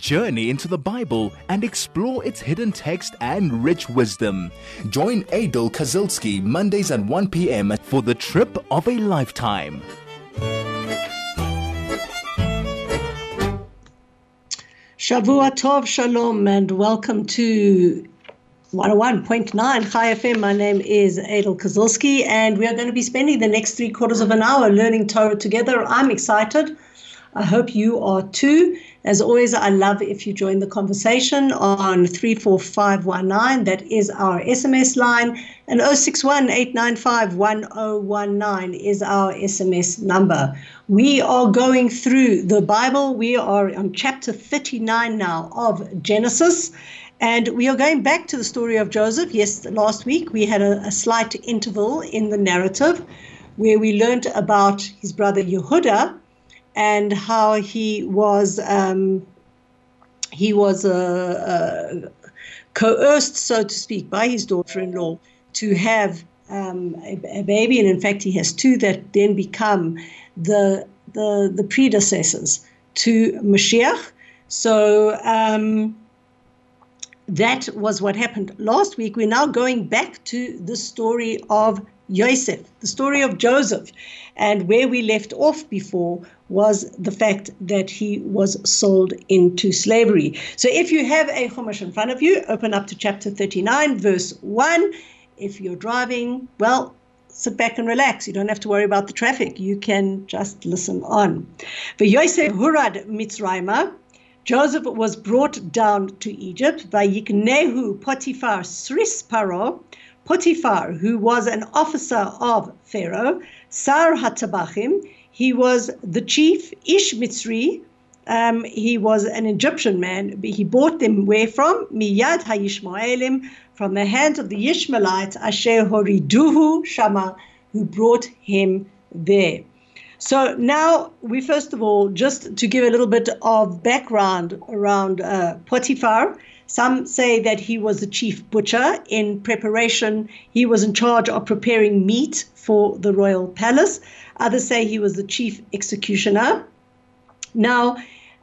journey into the Bible and explore its hidden text and rich wisdom. Join Aidel Kazilsky Mondays at 1 p.m. for the trip of a lifetime. Shavua Tov Shalom and welcome to 101.9 Chai FM. My name is Aidel Kazilsky and we are going to be spending the next three quarters of an hour learning Torah together. I'm excited. I hope you are too. As always, I love if you join the conversation on 34519. That is our SMS line. And 061 895 1019 is our SMS number. We are going through the Bible. We are on chapter 39 now of Genesis. And we are going back to the story of Joseph. Yes, last week we had a, a slight interval in the narrative where we learned about his brother Yehuda and how he was um, he was uh, uh, coerced, so to speak, by his daughter-in-law to have um, a, a, baby, and in fact, he has two that then become the the, the predecessors to Mashiach. So um, that was what happened last week. We're now going back to the story of Yosef, the story of Joseph. And where we left off before was the fact that he was sold into slavery. So if you have a Chumash in front of you, open up to chapter 39, verse 1. If you're driving, well, sit back and relax. You don't have to worry about the traffic. You can just listen on. For Yosef Hurad Mitzrayma, Joseph was brought down to Egypt. Vayiknehu Potiphar Sris Paro, Potiphar, who was an officer of Pharaoh, Sar Hatabachim, he was the chief Ish Mitzri. Um, he was an Egyptian man. He bought them where from? Miyad HaYishmaelim, from the hands of the Ishmaelites, Asher Horiduhu Shama, who brought him there. So now we first of all, just to give a little bit of background around uh, Potiphar, some say that he was the chief butcher in preparation. He was in charge of preparing meat for the royal palace. Others say he was the chief executioner. Now,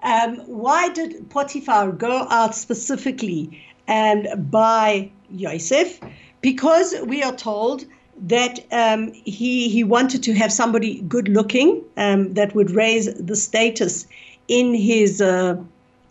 um, why did Potiphar go out specifically and buy Yosef? Because we are told that um, he he wanted to have somebody good looking um, that would raise the status in his uh,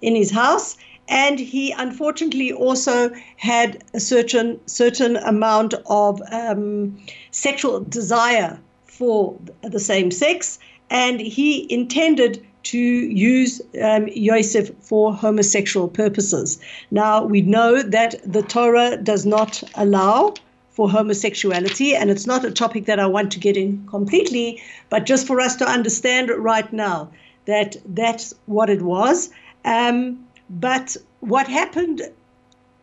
in his house and he unfortunately also had a certain certain amount of um, sexual desire for the same sex, and he intended to use um, Yosef for homosexual purposes. Now we know that the Torah does not allow for homosexuality, and it's not a topic that I want to get in completely, but just for us to understand right now that that's what it was. Um, but what happened,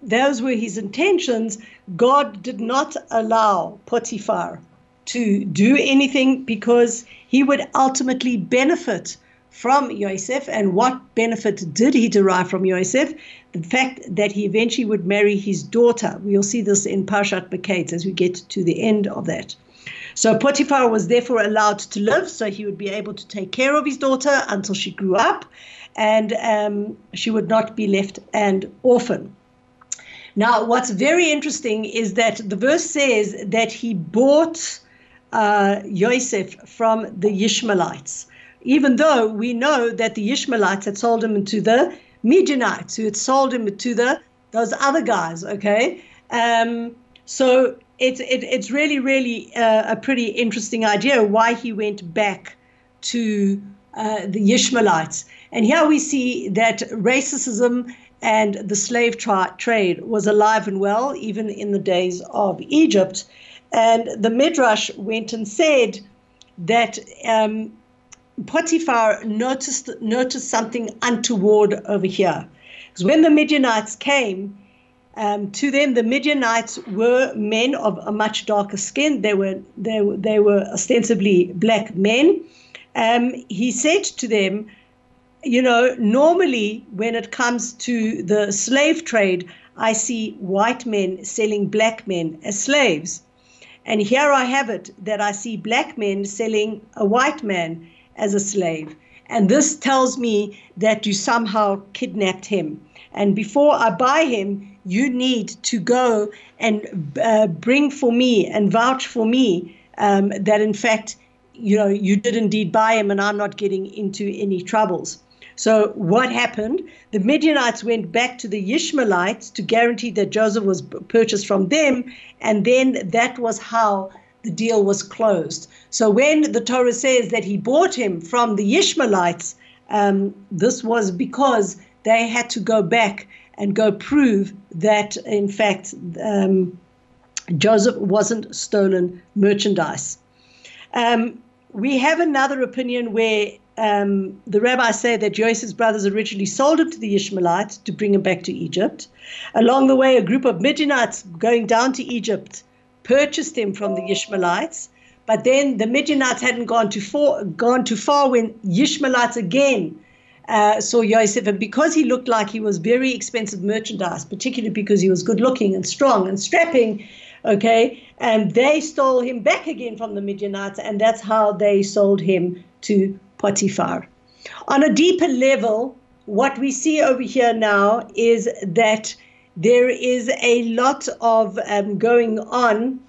those were his intentions. God did not allow Potiphar to do anything because he would ultimately benefit from Yosef. And what benefit did he derive from Yosef? The fact that he eventually would marry his daughter. We'll see this in Parshat Bekeitz as we get to the end of that. So Potiphar was therefore allowed to live, so he would be able to take care of his daughter until she grew up and um, she would not be left an orphan. Now, what's very interesting is that the verse says that he bought uh, Yosef from the Ishmaelites, even though we know that the Ishmaelites had sold him to the Midianites, who had sold him to the those other guys. Okay, um, so it's it, it's really really uh, a pretty interesting idea why he went back to uh, the Ishmaelites. And here we see that racism and the slave tra- trade was alive and well, even in the days of Egypt. And the Midrash went and said that um, Potiphar noticed, noticed something untoward over here. Because when the Midianites came, um, to them, the Midianites were men of a much darker skin. They were, they, they were ostensibly black men. Um, he said to them, you know, normally when it comes to the slave trade, I see white men selling black men as slaves. And here I have it that I see black men selling a white man as a slave. And this tells me that you somehow kidnapped him. And before I buy him, you need to go and uh, bring for me and vouch for me um, that, in fact, you know, you did indeed buy him and I'm not getting into any troubles. So what happened? The Midianites went back to the Ishmaelites to guarantee that Joseph was purchased from them, and then that was how the deal was closed. So when the Torah says that he bought him from the Ishmaelites, um, this was because they had to go back and go prove that, in fact, um, Joseph wasn't stolen merchandise. Um, we have another opinion where um, the rabbis say that Joseph's brothers originally sold him to the Ishmaelites to bring him back to Egypt. Along the way, a group of Midianites going down to Egypt purchased him from the Ishmaelites. But then the Midianites hadn't gone too far, gone too far when Ishmaelites again uh, saw Yosef. And because he looked like he was very expensive merchandise, particularly because he was good looking and strong and strapping, okay, and they stole him back again from the Midianites, and that's how they sold him to Potiphar. On a deeper level, what we see over here now is that there is a lot of um, going on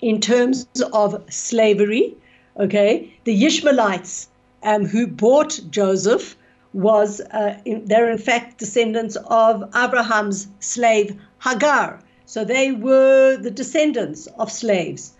in terms of slavery. Okay, the Ishmaelites um, who bought Joseph was uh, in, they're in fact descendants of Abraham's slave Hagar. So they were the descendants of slaves.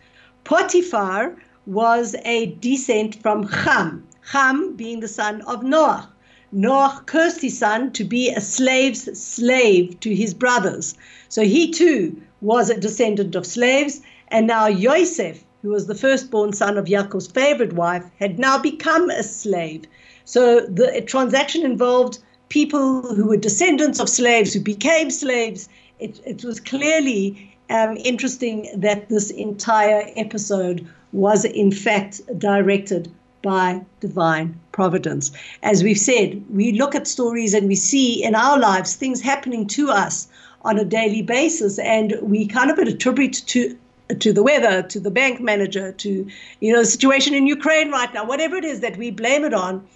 Potiphar was a descent from Ham, Ham being the son of Noah. Noah cursed his son to be a slave's slave to his brothers. So he too was a descendant of slaves. And now Yosef, who was the firstborn son of Yaakov's favorite wife, had now become a slave. So the transaction involved people who were descendants of slaves who became slaves. It, it was clearly um, interesting that this entire episode was in fact directed by divine providence. As we've said, we look at stories and we see in our lives things happening to us on a daily basis, and we kind of attribute to to the weather, to the bank manager, to you know the situation in Ukraine right now, whatever it is that we blame it on.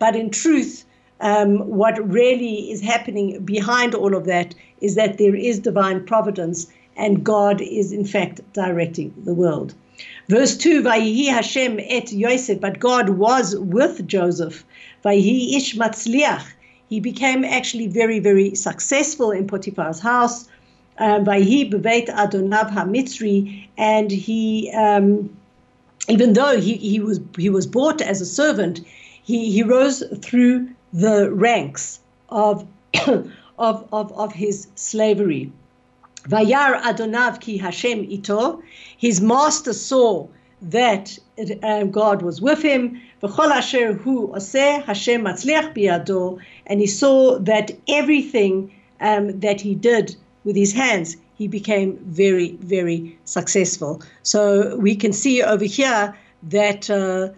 But in truth, um, what really is happening behind all of that is that there is divine providence, and God is in fact directing the world. Verse 2, Vayihi Hashem et Yosef, but God was with Joseph. Vayihi ish matzliach. He became actually very, very successful in Potiphar's house. Um, Vayihi bebeit Adonav HaMitzri, and he, um, even though he, he was he was bought as a servant, he, he rose through the ranks of, of, of, of his slavery. Vayar Adonav ki Hashem ito. His master saw that um, God was with him. V'chol asher hu Hashem matzliach. And he saw that everything um, that he did with his hands, he became very, very successful. So we can see over here that uh,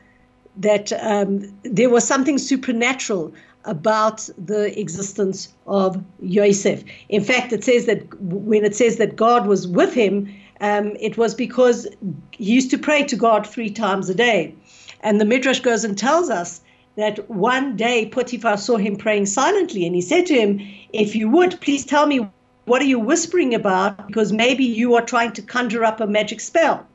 that um, there was something supernatural about the existence of Yosef. In fact, it says that when it says that God was with him, um, it was because he used to pray to God three times a day. And the Midrash goes and tells us that one day Potiphar saw him praying silently, and he said to him, If you would, please tell me what are you whispering about? Because maybe you are trying to conjure up a magic spell.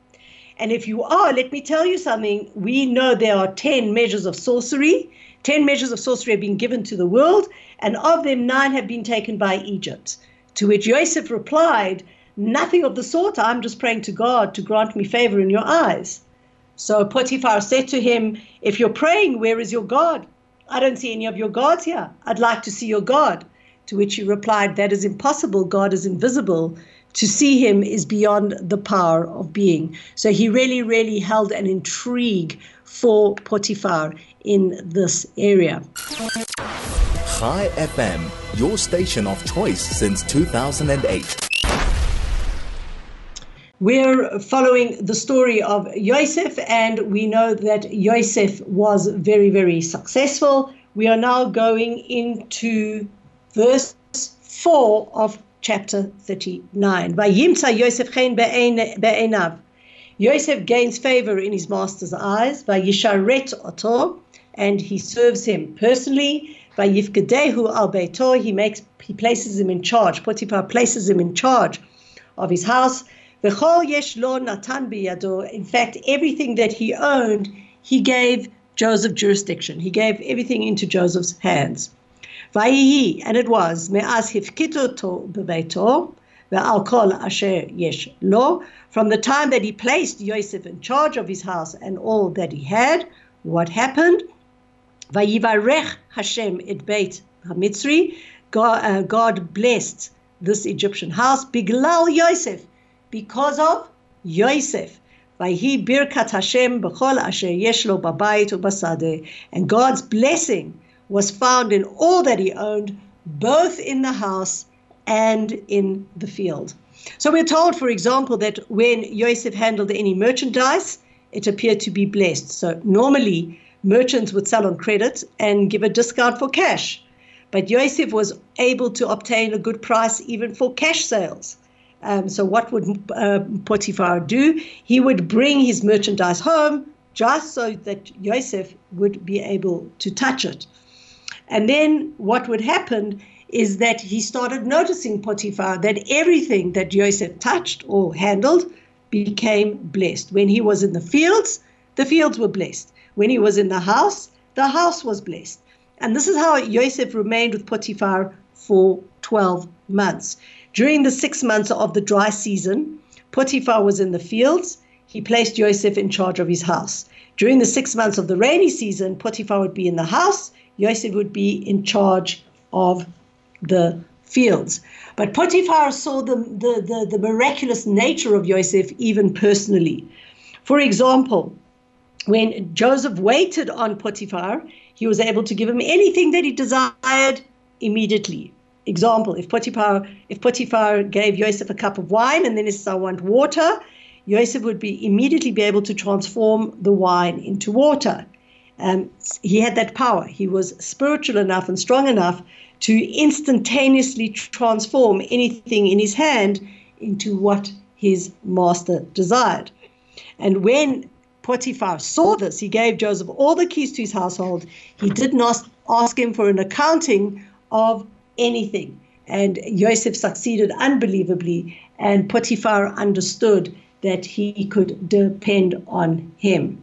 And if you are, let me tell you something. We know there are 10 measures of sorcery. 10 measures of sorcery have been given to the world, and of them, nine have been taken by Egypt. To which Joseph replied, Nothing of the sort. I'm just praying to God to grant me favor in your eyes. So Potiphar said to him, If you're praying, where is your God? I don't see any of your gods here. I'd like to see your God. To which he replied, That is impossible. God is invisible to see him is beyond the power of being. So he really, really held an intrigue for Potiphar in this area. Chai FM, your station of choice since 2008. We're following the story of Yosef, and we know that Yosef was very, very successful. We are now going into verse 4 of chapter 39. Vayimtza Yosef. Yosef gains favor in his master's eyes. Vayisharet oto. and he serves him personally. Vayifkadehu al beitor, he makes he places him in charge. Potiphar places him in charge of his house. V'chol yesh lo natan biyado. In fact, everything that he owned, he gave Joseph jurisdiction. He gave everything into Joseph's hands. And it was me'az hifkito bebeito ve'al kol asher yesh lo. From the time that he placed Yosef in charge of his house and all that he had, what happened? Vayivarech Hashem et beit hamitzri. God, uh, God blessed this Egyptian house. Biglal Yosef, because of Yosef. Vayhi birkat Hashem b'chol asher yeshlo babayit u'basadeh. And God's blessing was found in all that he owned, both in the house and in the field. So we're told, for example, that when Yosef handled any merchandise, it appeared to be blessed. So normally, merchants would sell on credit and give a discount for cash. But Yosef was able to obtain a good price even for cash sales. Um, so, what would uh, Potiphar do? He would bring his merchandise home just so that Yosef would be able to touch it. And then what would happen is that he started noticing Potiphar that everything that Joseph touched or handled became blessed. When he was in the fields, the fields were blessed. When he was in the house, the house was blessed. And this is how Joseph remained with Potiphar for 12 months. During the six months of the dry season, Potiphar was in the fields. He placed Joseph in charge of his house. During the six months of the rainy season, Potiphar would be in the house. Yosef would be in charge of the fields. But Potiphar saw the, the, the, the miraculous nature of Yosef even personally. For example, when Joseph waited on Potiphar, he was able to give him anything that he desired immediately. Example, if Potiphar, if Potiphar gave Yosef a cup of wine and then he said, I want water, Yosef would be immediately be able to transform the wine into water. Um, he had that power. He was spiritual enough and strong enough to instantaneously transform anything in his hand into what his master desired. And when Potiphar saw this, he gave Joseph all the keys to his household. He did not ask him for an accounting of anything. And Joseph succeeded unbelievably, and Potiphar understood that he could depend on him.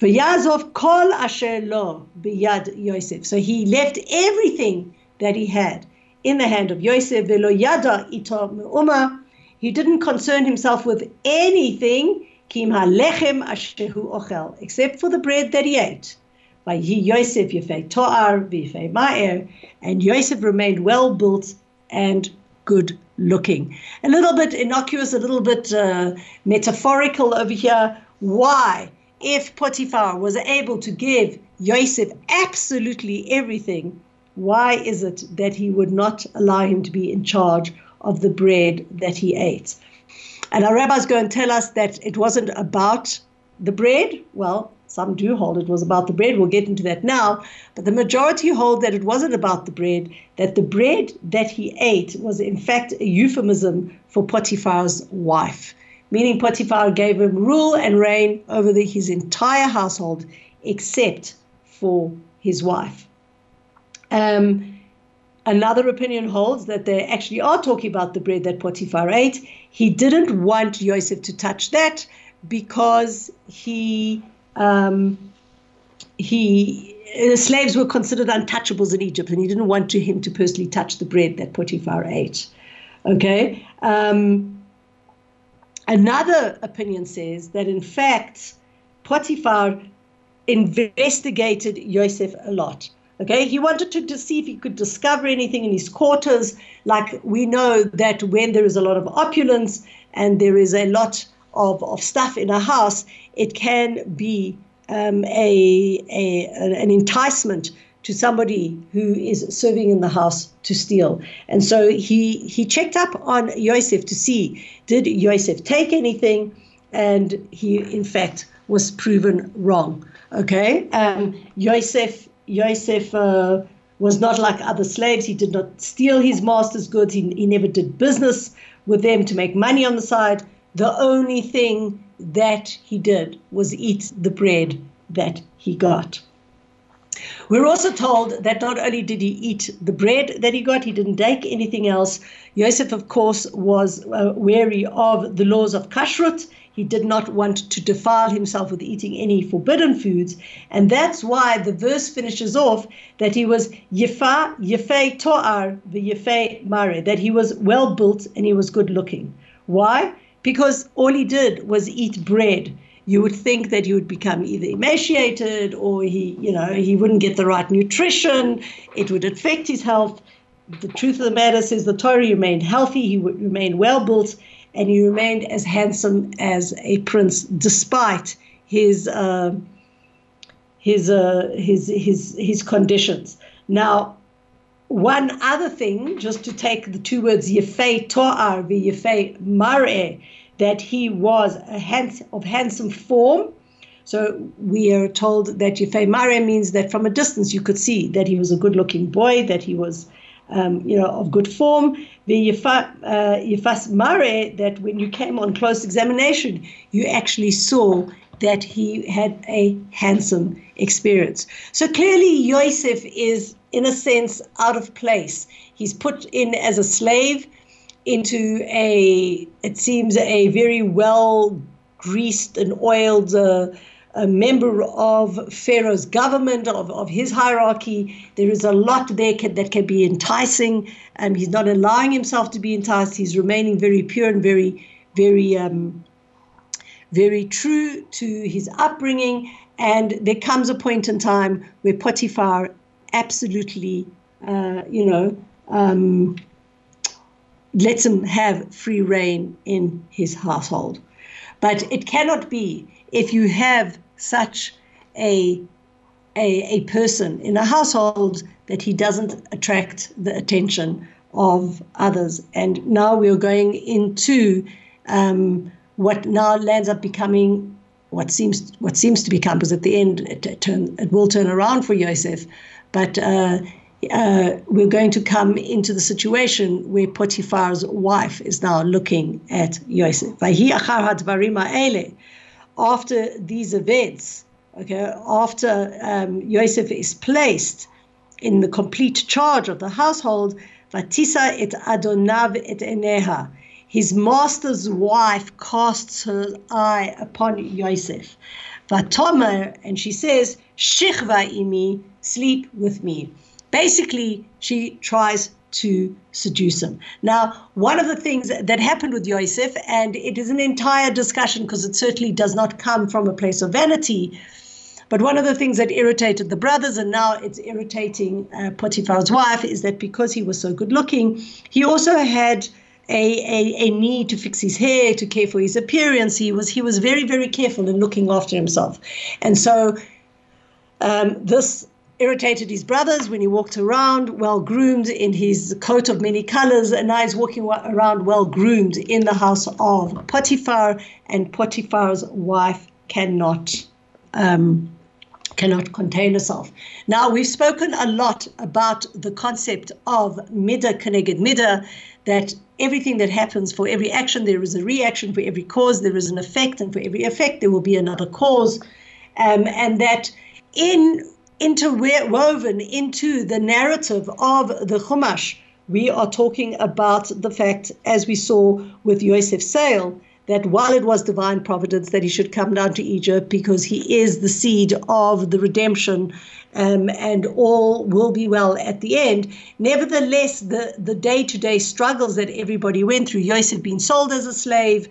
V'yazov kol asher lo biyad Yosef. So he left everything that he had in the hand of Yosef. Velo yada ito me'uma. He didn't concern himself with anything kim halechem ashehu ochel, except for the bread that he ate. Vayhi Yosef yefei to'ar v'yefei ma'er. And Yosef remained well built and good looking. A little bit innocuous, a little bit uh, metaphorical over here. Why? If Potiphar was able to give Yosef absolutely everything, why is it that he would not allow him to be in charge of the bread that he ate? And our rabbis go and tell us that it wasn't about the bread. Well, some do hold it was about the bread. We'll get into that now. But the majority hold that it wasn't about the bread, that the bread that he ate was in fact a euphemism for Potiphar's wife meaning Potiphar gave him rule and reign over the, his entire household except for his wife. Um, another opinion holds that they actually are talking about the bread that Potiphar ate. He didn't want Joseph to touch that because he um, he the slaves were considered untouchables in Egypt, and he didn't want to him to personally touch the bread that Potiphar ate. Okay. Um, Another opinion says that in fact, Potiphar investigated Yosef a lot. Okay, he wanted to, to see if he could discover anything in his quarters. Like we know that when there is a lot of opulence and there is a lot of, of stuff in a house, it can be um, a, a, an enticement to somebody who is serving in the house to steal. And so he he checked up on Yosef to see did Yosef take anything, and he in fact was proven wrong. Okay, um, Yosef Yosef uh, was not like other slaves. He did not steal his master's goods. He, he never did business with them to make money on the side. The only thing that he did was eat the bread that he got. We're also told that not only did he eat the bread that he got, he didn't take anything else. Yosef, of course, was uh, wary of the laws of kashrut. He did not want to defile himself with eating any forbidden foods. And that's why the verse finishes off that he was Yefa, Yefei To'ar, the Yefei Mare, that he was well built and he was good looking. Why? Because all he did was eat bread you would think that he would become either emaciated or he, you know, he wouldn't get the right nutrition. It would affect his health. The truth of the matter says the Torah remained healthy. He would remain well built, and he remained as handsome as a prince, despite his uh, his uh, his his his conditions. Now, one other thing, just to take the two words Yefei To'ar, Yefei Mare, that he was a hands, of handsome form. So we are told that Yefei Mare means that from a distance you could see that he was a good-looking boy, that he was, um, you know, of good form. The Yefas uh, Mare, that when you came on close examination, you actually saw that he had a handsome experience. So clearly, Yosef is, in a sense, out of place. He's put in as a slave into a, it seems, a very well greased and oiled uh, a member of Pharaoh's government, of, of his hierarchy. There is a lot there can, that can be enticing. Um, he's not allowing himself to be enticed. He's remaining very pure and very, very, um, very true to his upbringing. And there comes a point in time where Potiphar absolutely, uh, you know, um, lets him have free reign in his household. But it cannot be if you have such a, a, a person in a household that he doesn't attract the attention of others. And now we're going into um, what now lands up becoming what seems what seems to become, because at the end it, it, turn, it will turn around for Yosef, but uh, uh, we're going to come into the situation where Potiphar's wife is now looking at Yosef. After these events, okay, after um, Yosef is placed in the complete charge of the household, Vatisa et Adonav et Eneha. His master's wife casts her eye upon Yosef. Vatomer, and she says, Shichva imi, sleep with me. Basically, she tries to seduce him. Now, one of the things that happened with Yosef, and it is an entire discussion because it certainly does not come from a place of vanity, but one of the things that irritated the brothers, and now it's irritating uh, Potiphar's wife, is that because he was so good looking, he also had a, a, a, need to fix his hair, to care for his appearance. He was he was very very careful in looking after himself, and so um, this irritated his brothers when he walked around well groomed in his coat of many colors, and now he's walking around well groomed in the house of Potiphar, and Potiphar's wife cannot. Um, cannot contain herself. Now, we've spoken a lot about the concept of mida keneged mida, that everything that happens for every action, there is a reaction, for every cause, there is an effect, and for every effect, there will be another cause. Um, and that in interwoven into the narrative of the Chumash. We are talking about the fact, as we saw with Yosef sale, that while it was divine providence that he should come down to Egypt because he is the seed of the redemption um, and all will be well at the end. Nevertheless, the, day-to-day struggles that everybody went through, Yosef being sold as a slave,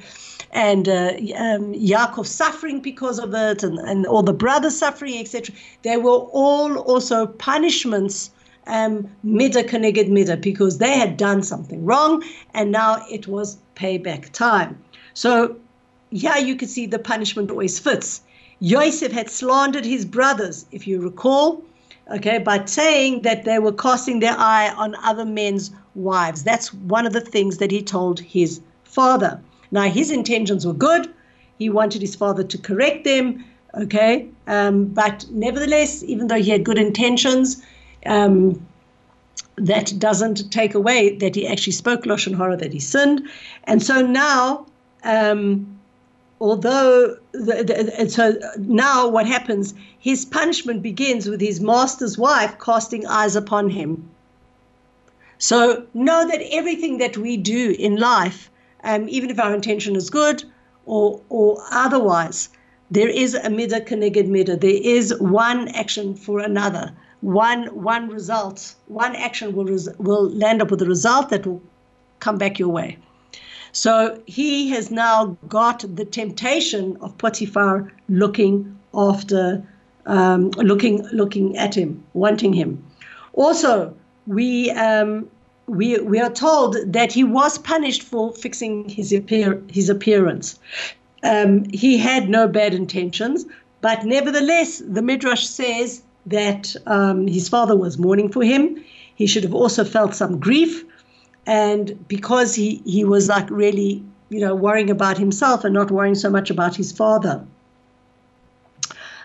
and uh, um, Yaakov suffering because of it, and, and all the brothers suffering, etc. They were all also punishments, um, mida keneged mida, because they had done something wrong, and now it was payback time. So, yeah, you could see the punishment always fits. Yosef had slandered his brothers, if you recall, okay, by saying that they were casting their eye on other men's wives. That's one of the things that he told his father. Now, his intentions were good. He wanted his father to correct them, okay? Um, but nevertheless, even though he had good intentions, um, that doesn't take away that he actually spoke Lashon Hara, that he sinned. And so now um, although the, the, and so now what happens his punishment begins with his master's wife casting eyes upon him. So know that everything that we do in life um, even if our intention is good or or otherwise there is a midah keneged midah there is one action for another. One one result one action will res- will land up with a result that will come back your way so he has now got the temptation of Potiphar looking after, um, looking, looking at him, wanting him. Also, we um, we we are told that he was punished for fixing his appear his appearance. Um, he had no bad intentions, but nevertheless, the midrash says that um, his father was mourning for him. He should have also felt some grief and because he he was like really you know worrying about himself and not worrying so much about his father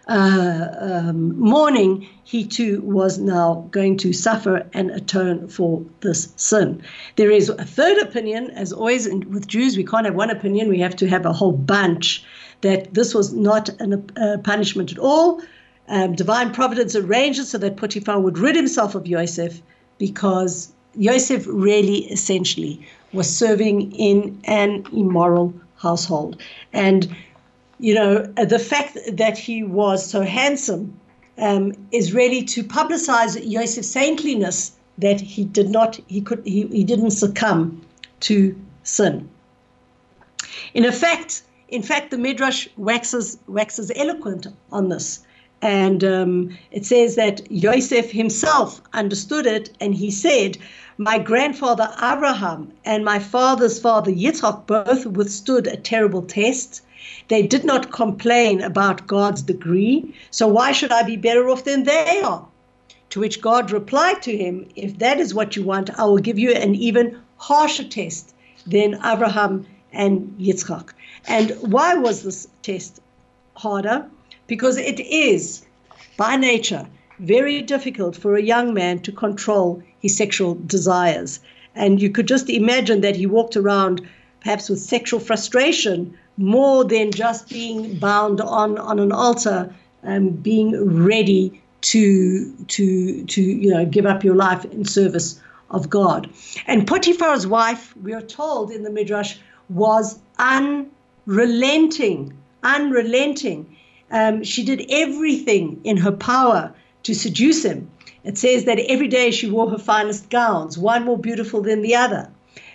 uh, um, mourning, he too was now going to suffer and atone for this sin. There is a third opinion, as always in, with Jews, we can't have one opinion, we have to have a whole bunch, that this was not a uh, punishment at all. Um, divine providence arranged it so that Potiphar would rid himself of Yosef because Yosef really essentially was serving in an immoral household. And, you know, the fact that he was so handsome um, is really to publicize Yosef's saintliness that he did not, he could, he, he didn't succumb to sin. In effect, in fact, the Midrash waxes, waxes eloquent on this. And um, it says that Yosef himself understood it, and he said, My grandfather Abraham and my father's father Yitzhak both withstood a terrible test. They did not complain about God's degree, so why should I be better off than they are? To which God replied to him, If that is what you want, I will give you an even harsher test than Abraham and Yitzhak. And why was this test harder? because it is, by nature, very difficult for a young man to control his sexual desires. And you could just imagine that he walked around perhaps with sexual frustration more than just being bound on, on an altar and being ready to, to, to you know, give up your life in service of God. And Potiphar's wife, we are told in the Midrash, was unrelenting, unrelenting um, she did everything in her power to seduce him. It says that every day she wore her finest gowns, one more beautiful than the other.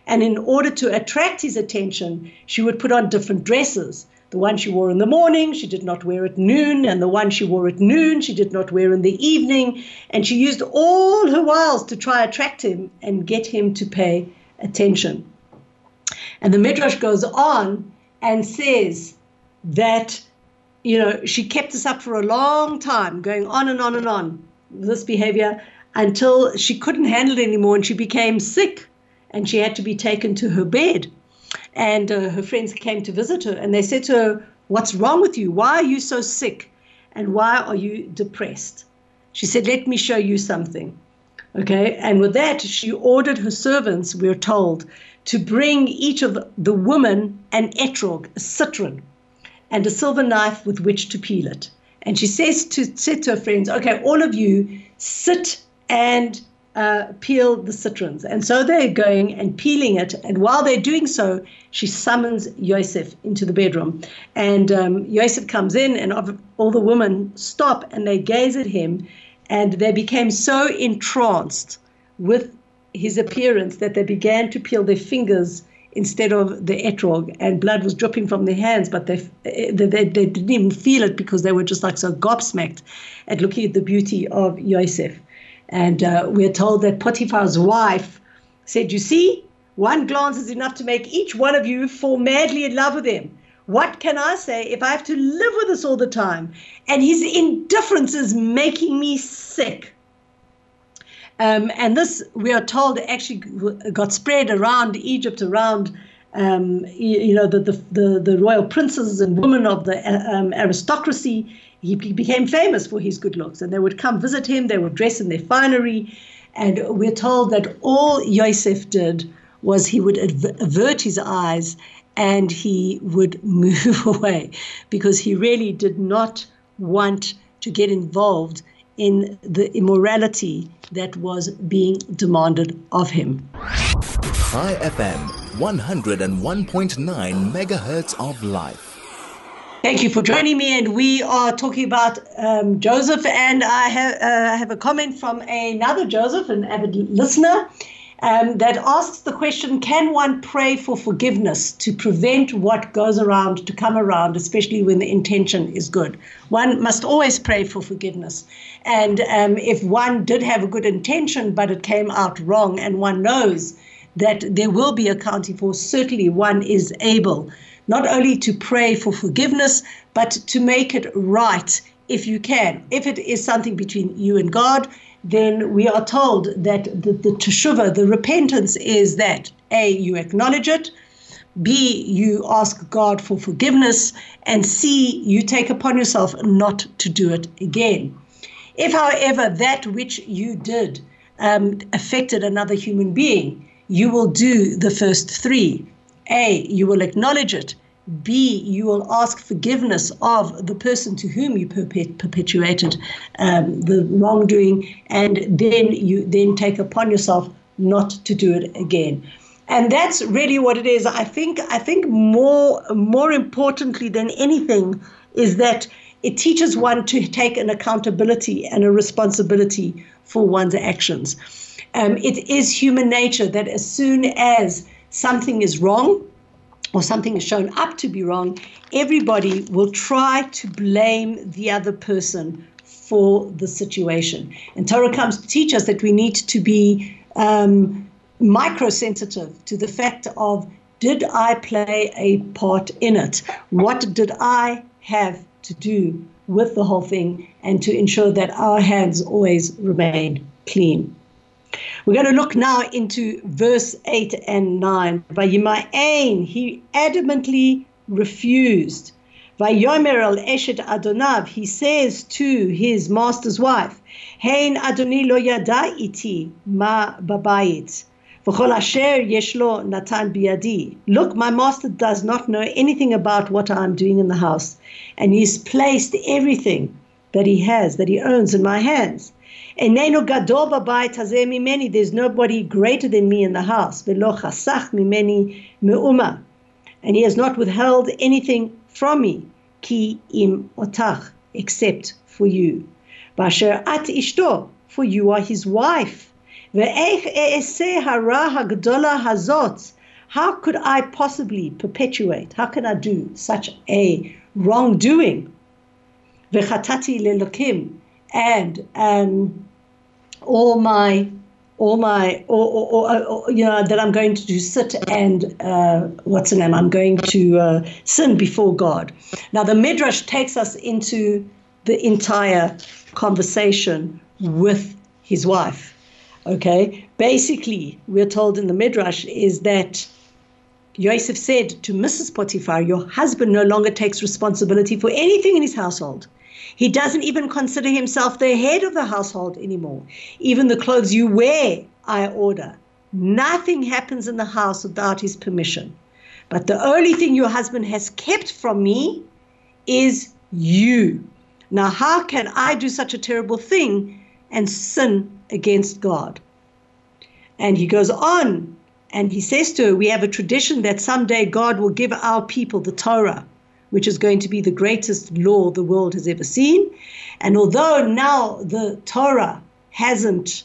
And in order to attract his attention, she would put on different dresses. The one she wore in the morning, she did not wear at noon, and the one she wore at noon, she did not wear in the evening. And she used all her wiles to try attract him and get him to pay attention. And the Midrash goes on and says that you know, she kept this up for a long time, going on and on and on, this behavior, until she couldn't handle it anymore and she became sick and she had to be taken to her bed. And uh, her friends came to visit her and they said to her, What's wrong with you? Why are you so sick? And why are you depressed? She said, Let me show you something. Okay, and with that, she ordered her servants, we're told, to bring each of the women an etrog, a citron, and a silver knife with which to peel it. And she says to, said to her friends, okay, all of you sit and uh, peel the citrons. And so they're going and peeling it. And while they're doing so, she summons Yosef into the bedroom. And um, Yosef comes in, and all the women stop and they gaze at him. And they became so entranced with his appearance that they began to peel their fingers instead of the etrog, and blood was dripping from their hands, but they, they, they, didn't even feel it because they were just like so gobsmacked at looking at the beauty of Yosef. And uh, we're told that Potiphar's wife said, You see, one glance is enough to make each one of you fall madly in love with him. What can I say if I have to live with this all the time? And his indifference is making me sick. Um, and this, we are told, actually got spread around Egypt, around um, you, you, know the, the, the, the, royal princes and women of the um, aristocracy. He became famous for his good looks, and they would come visit him. They would dress in their finery, and we're told that all Yosef did was he would avert his eyes and he would move away because he really did not want to get involved in the immorality that was being demanded of him. Chai FM 101.9 megahertz of life. Thank you for joining me. And we are talking about um, Joseph. And I have, uh, have a comment from another Joseph, an avid listener um, that asks the question Can one pray for forgiveness to prevent what goes around to come around, especially when the intention is good? One must always pray for forgiveness. And um, if one did have a good intention, but it came out wrong, and one knows that there will be accounting for, certainly one is able not only to pray for forgiveness, but to make it right if you can. If it is something between you and God, then we are told that the, the teshuvah, the repentance, is that A, you acknowledge it, B, you ask God for forgiveness, and C, you take upon yourself not to do it again. If, however, that which you did um, affected another human being, you will do the first three. A, you will acknowledge it. B, you will ask forgiveness of the person to whom you perpetuated um, the wrongdoing, and then you then take upon yourself not to do it again. And that's really what it is. I think. I think more more importantly than anything is that it teaches one to take an accountability and a responsibility for one's actions. Um, it is human nature that as soon as something is wrong, or something is shown up to be wrong, everybody will try to blame the other person for the situation. And Torah comes to teach us that we need to be um, microsensitive to the fact of did I play a part in it? What did I have to do with the whole thing and to ensure that our hands always remain clean? We're going to look now into verse 8 and 9. Vayimain, he adamantly refused. Vayomer al eshet adonav, he says to his master's wife, Hein adoni lo yada iti ma babayit. V'chol yeshlo natan biadi. Look, my master does not know anything about what I'm doing in the house, and he's placed everything that he has, that he owns in my hands. Enenu gadol b'bayit hazeh mimeni. There's nobody greater than me in the house. V'lo chasach mimeni me'uma. And he has not withheld anything from me. Ki im otach, except for you. Basher at ishto, for you are his wife. Ve'ech e'eseh hara hagdola hazot. How could I possibly perpetuate? How can I do such a wrongdoing? V'chatati lelokim. And um, all my all my or, or, or, you know that I'm going to do sit and uh, what's the name? I'm going to uh, sin before God. Now the midrash takes us into the entire conversation with his wife. Okay, basically we're told in the midrash is that Yosef said to Mrs. Potiphar, "Your husband no longer takes responsibility for anything in his household." He doesn't even consider himself the head of the household anymore. Even the clothes you wear, I order. Nothing happens in the house without his permission. But the only thing your husband has kept from me is you. Now, how can I do such a terrible thing and sin against God? And he goes on and he says to her, We have a tradition that someday God will give our people the Torah which is going to be the greatest law the world has ever seen. And although now the Torah hasn't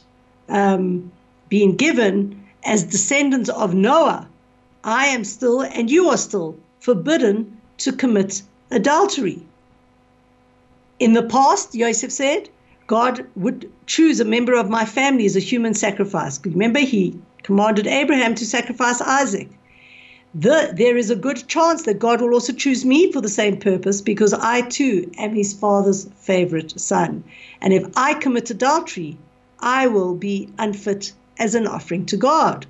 um, been given as descendants of Noah, I am still, and you are still, forbidden to commit adultery. In the past, Yosef said, God would choose a member of my family as a human sacrifice. Remember, he commanded Abraham to sacrifice Isaac the, there is a good chance that God will also choose me for the same purpose because I too am his father's favorite son. And if I commit adultery, I will be unfit as an offering to God.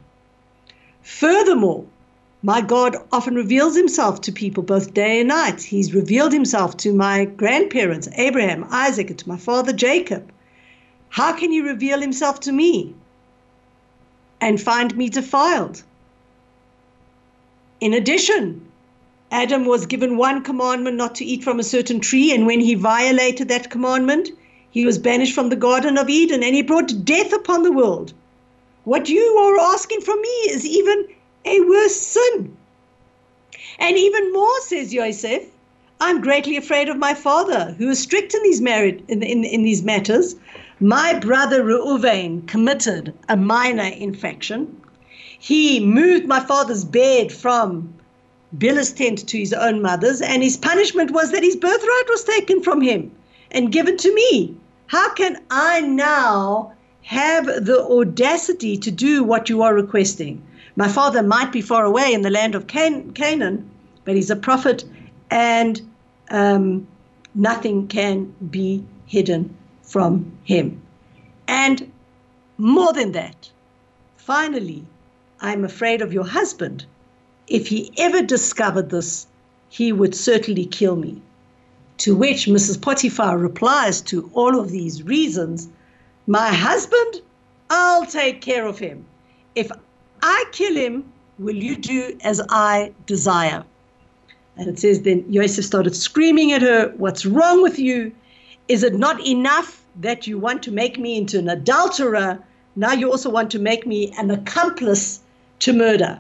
Furthermore, my God often reveals himself to people both day and night. He's revealed himself to my grandparents, Abraham, Isaac, and to my father Jacob. How can he reveal himself to me and find me defiled? In addition, Adam was given one commandment not to eat from a certain tree, and when he violated that commandment, he was banished from the Garden of Eden and he brought death upon the world. What you are asking from me is even a worse sin. And even more, says Yosef, I'm greatly afraid of my father, who is strict in these, in, in, in these matters. My brother Reuven committed a minor infraction. He moved my father's bed from Bilhah's tent to his own mother's, and his punishment was that his birthright was taken from him and given to me. How can I now have the audacity to do what you are requesting? My father might be far away in the land of Can- Canaan, but he's a prophet, and um, nothing can be hidden from him. And more than that, finally, I'm afraid of your husband if he ever discovered this, he would certainly kill me. To which Mrs. Potiphar replies to all of these reasons My husband, I'll take care of him. If I kill him, will you do as I desire? And it says, Then Yosef started screaming at her, What's wrong with you? Is it not enough that you want to make me into an adulterer? Now you also want to make me an accomplice to murder.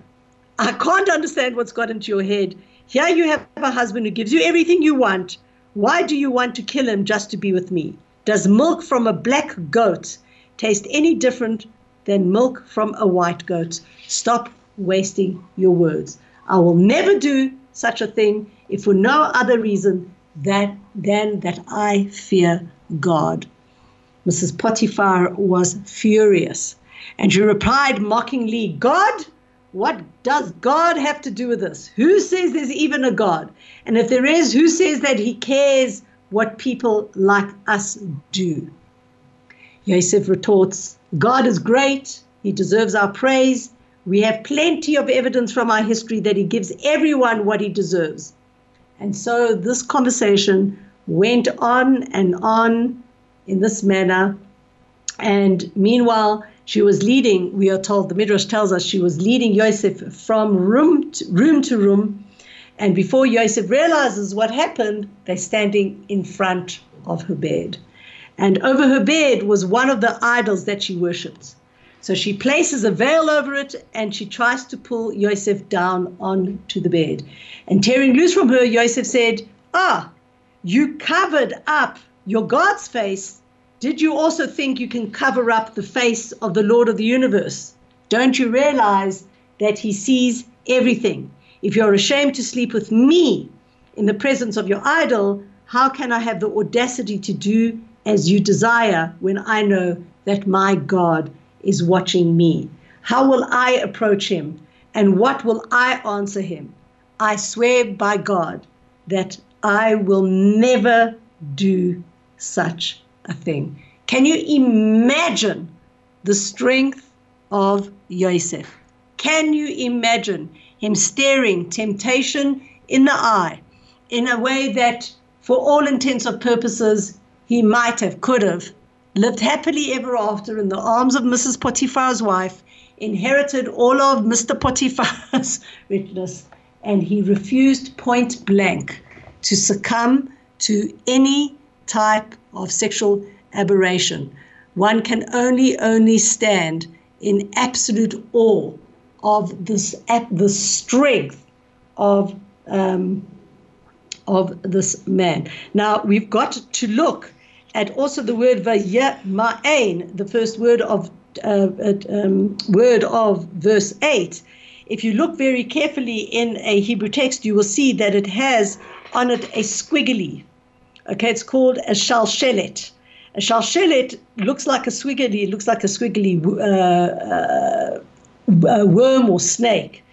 I can't understand what's got into your head. Here you have a husband who gives you everything you want. Why do you want to kill him just to be with me? Does milk from a black goat taste any different than milk from a white goat? Stop wasting your words. I will never do such a thing if for no other reason that, than that I fear God. Mrs. Potiphar was furious and she replied mockingly, God? What does God have to do with this? Who says there's even a God? And if there is, who says that he cares what people like us do? Yosef retorts, God is great. He deserves our praise. We have plenty of evidence from our history that he gives everyone what he deserves. And so this conversation went on and on in this manner. And meanwhile, she was leading, we are told, the Midrash tells us she was leading Yosef from room to room. To room and before Yosef realizes what happened, they're standing in front of her bed. And over her bed was one of the idols that she worships. So she places a veil over it and she tries to pull Yosef down onto the bed. And tearing loose from her, Yosef said, Ah, you covered up your God's face did you also think you can cover up the face of the Lord of the universe? Don't you realize that He sees everything? If you're ashamed to sleep with me in the presence of your idol, how can I have the audacity to do as you desire when I know that my God is watching me? How will I approach him? And what will I answer him? I swear by God that I will never do such a thing. Can you imagine the strength of Yosef? Can you imagine him staring temptation in the eye in a way that, for all intents and purposes, he might have, could have lived happily ever after in the arms of Mrs. Potiphar's wife, inherited all of Mr. Potiphar's richness, and he refused point blank to succumb to any type of sexual aberration. One can only only stand in absolute awe of this the strength of um, of this man. Now we've got to look at also the word vayama'ain, the first word of uh, um, word of verse eight. If you look very carefully in a Hebrew text, you will see that it has on it a squiggly. Okay, it's called a shalshelet. A shalshelet looks like a squiggly, looks like a squiggly uh, uh, worm or snake,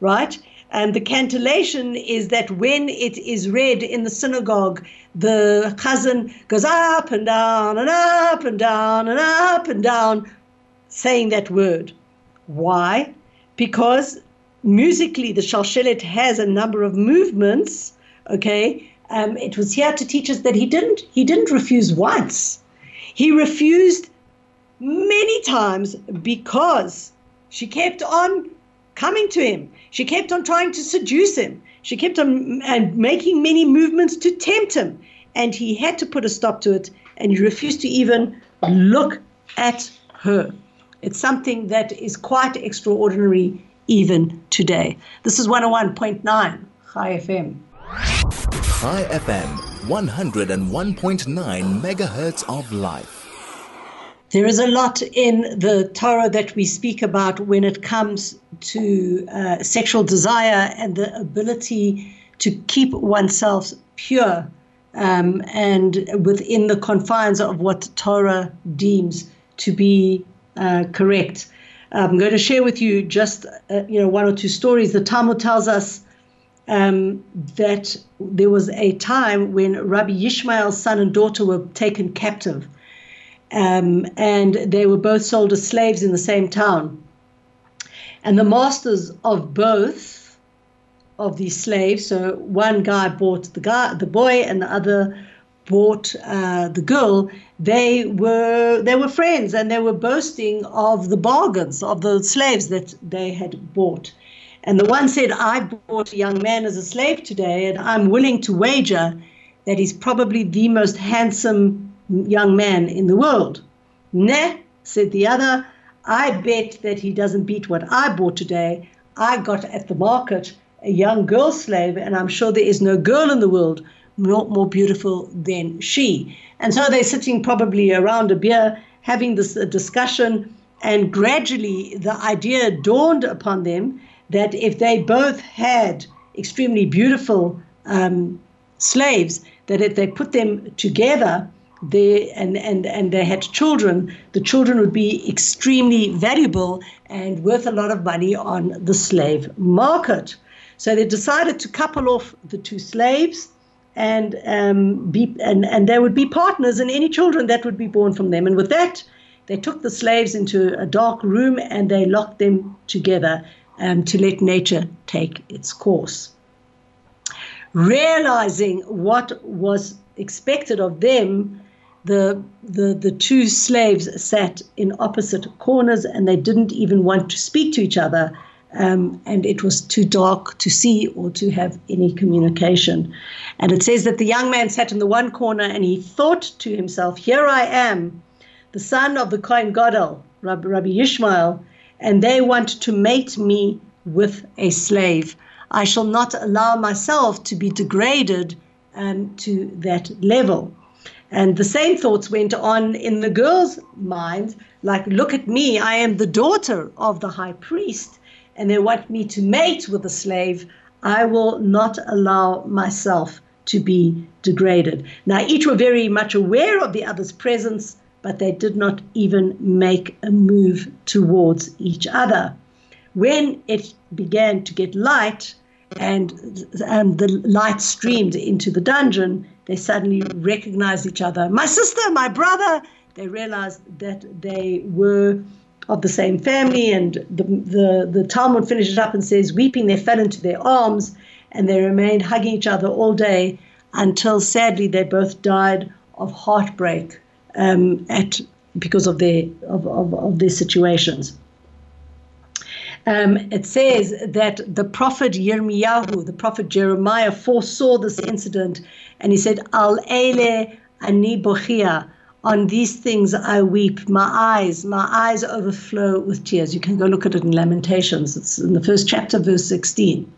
right? And the cantillation is that when it is read in the synagogue, the chazan goes up and down and up and down and up and down, saying that word. Why? Because musically, the shalshelet has a number of movements, okay, um, it was here to teach us that he didn't he didn't refuse once. He refused many times because she kept on coming to him. She kept on trying to seduce him. She kept on and making many movements to tempt him. And he had to put a stop to it. And he refused to even look at her. It's something that is quite extraordinary even today. This is 101.9 Chai FM. Chai FM, 101.9 megahertz of life. There is a lot in the Torah that we speak about when it comes to uh, sexual desire and the ability to keep oneself pure um, and within the confines of what Torah deems to be uh, correct. I'm going to share with you just uh, you know one or two stories. The Talmud tells us um, that there was a time when Rabbi Yishmael's son and daughter were taken captive um, and they were both sold as slaves in the same town. And the masters of both of these slaves, so one guy bought the guy, the boy, and the other bought uh, the girl. They were they were friends, and they were boasting of the bargains of the slaves that they had bought. And the one said, "I bought a young man as a slave today, and I'm willing to wager that he's probably the most handsome young man in the world. Nah, said the other, I bet that he doesn't beat what I bought today. I got at the market a young girl slave, and I'm sure there is no girl in the world more, more beautiful than she. And so they're sitting probably around a beer having this discussion, and gradually the idea dawned upon them that if they both had extremely beautiful um, slaves, that if they put them together, they and, and, and they had children, the children would be extremely valuable and worth a lot of money on the slave market. So they decided to couple off the two slaves and um, be and, and they would be partners in any children that would be born from them. And with that, they took the slaves into a dark room and they locked them together um, to let nature take its course. Realizing what was expected of them, the, the, the two slaves sat in opposite corners and they didn't even want to speak to each other. Um, and it was too dark to see or to have any communication. And it says that the young man sat in the one corner and he thought to himself, Here I am, the son of the Kohen Gadol, Rabbi, Yishmael, and they want to mate me with a slave. I shall not allow myself to be degraded um, to that level. And the same thoughts went on in the girl's mind like, look at me, I am the daughter of the high priest, and they want me to mate with a slave. I will not allow myself to be degraded. Now, each were very much aware of the other's presence, but they did not even make a move towards each other. When it began to get light and, and the light streamed into the dungeon, they suddenly recognized each other. My sister, my brother. They realized that they were of the same family, and the, the, the Talmud finishes up and says, Weeping, they fell into their arms, and they remained hugging each other all day until sadly they both died of heartbreak um, at because of their of, of, of their situations um, it says that the prophet Yirmiyahu, the prophet Jeremiah, foresaw this incident, and he said, "Al ele ani bochia." On these things I weep. My eyes, my eyes overflow with tears. You can go look at it in Lamentations. It's in the first chapter, verse 16.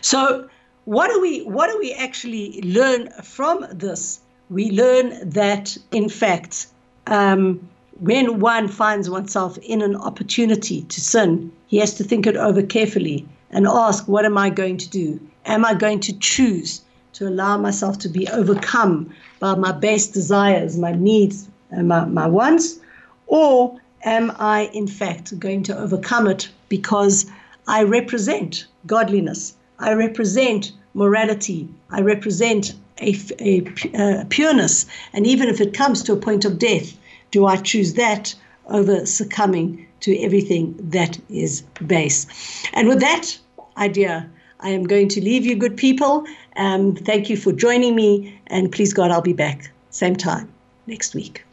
So, what do we what do we actually learn from this? We learn that, in fact, um, when one finds oneself in an opportunity to sin, he has to think it over carefully and ask, What am I going to do? Am I going to choose to allow myself to be overcome by my base desires, my needs, and my, my wants? Or am I, in fact, going to overcome it because I represent godliness? I represent morality. I represent a, a, a pureness. And even if it comes to a point of death, do I choose that over succumbing to everything that is base? And with that idea, I am going to leave you, good people. Um, thank you for joining me, and please God, I'll be back same time next week.